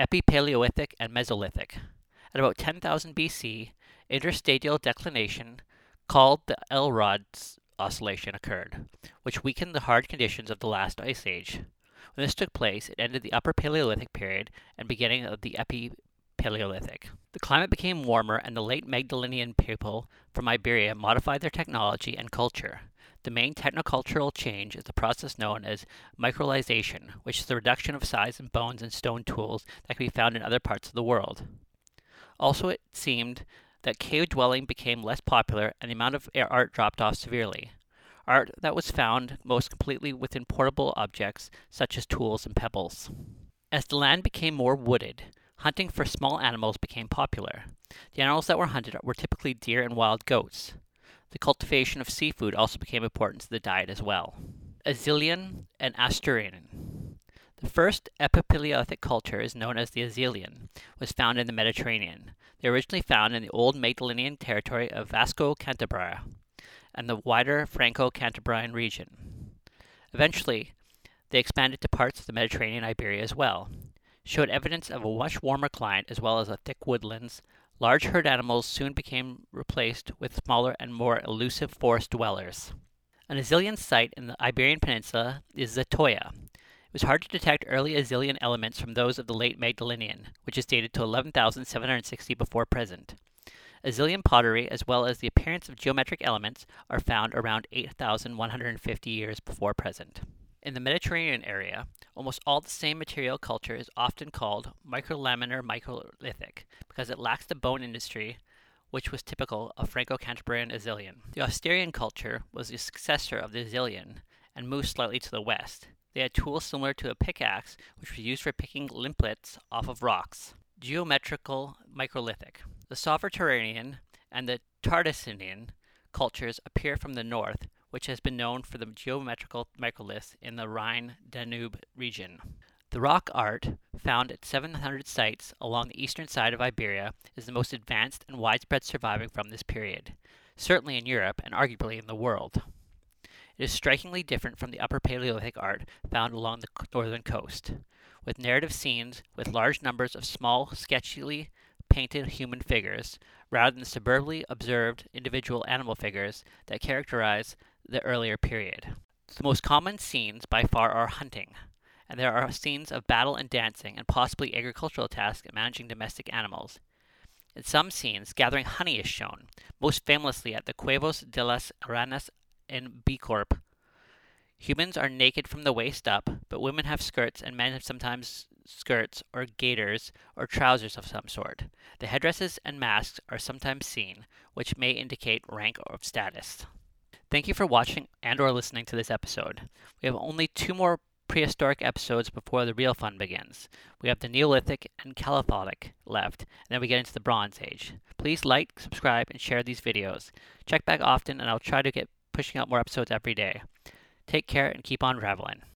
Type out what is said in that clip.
Epipaleolithic and Mesolithic. At about 10,000 BC, interstadial declination, called the Allerød's oscillation, occurred, which weakened the hard conditions of the last ice age. When this took place, it ended the Upper Paleolithic period and beginning of the Epipaleolithic. The climate became warmer, and the late Magdalenian people from Iberia modified their technology and culture. The main technocultural change is the process known as microlithization, which is the reduction of size in bones and stone tools that can be found in other parts of the world. Also, it seemed that cave dwelling became less popular and the amount of art dropped off severely. Art that was found most completely within portable objects such as tools and pebbles. As the land became more wooded, hunting for small animals became popular. The animals that were hunted were typically deer and wild goats. The cultivation of seafood also became important to the diet as well. Azilian and Asturian. The first epipaleolithic culture is known as the Azilian, was found in the Mediterranean. They were originally found in the old Magdalenian territory of Vasco Cantabria and the wider Franco Cantabrian region. Eventually, they expanded to parts of the Mediterranean Iberia as well, showed evidence of a much warmer climate as well as thick woodlands. Large herd animals soon became replaced with smaller and more elusive forest dwellers. An Azilian site in the Iberian Peninsula is Zatoya. It was hard to detect early Azilian elements from those of the late Magdalenian, which is dated to 11,760 before present. Azilian pottery, as well as the appearance of geometric elements, are found around 8,150 years before present. In the Mediterranean area, almost all the same material culture is often called microlaminar microlithic because it lacks the bone industry which was typical of Franco-Cantabrian Azilian. The Asturian culture was the successor of the Azilian and moved slightly to the west. They had tools similar to a pickaxe, which was used for picking limplets off of rocks. Geometrical microlithic. The Sauveterrian and the Tardenoisian cultures appear from the north, which has been known for the geometrical microliths in the Rhine Danube region. The rock art, found at 700 sites along the eastern side of Iberia, is the most advanced and widespread surviving from this period, certainly in Europe and arguably in the world. It is strikingly different from the Upper Paleolithic art found along the northern coast, with narrative scenes with large numbers of small, sketchily painted human figures, rather than superbly observed individual animal figures that characterize the earlier period. The most common scenes by far are hunting, and there are scenes of battle and dancing, and possibly agricultural tasks and managing domestic animals. In some scenes, gathering honey is shown, most famously at the Cuevas de las Aranas in Bicorp. Humans are naked from the waist up, but women have skirts and men have sometimes skirts or gaiters or trousers of some sort. The headdresses and masks are sometimes seen, which may indicate rank or status. Thank you for watching and or listening to this episode. We have only two more prehistoric episodes before the real fun begins. We have the Neolithic and Chalcolithic left, and then we get into the Bronze Age. Please like, subscribe, and share these videos. Check back often, and I'll try to get pushing out more episodes every day. Take care and keep on traveling.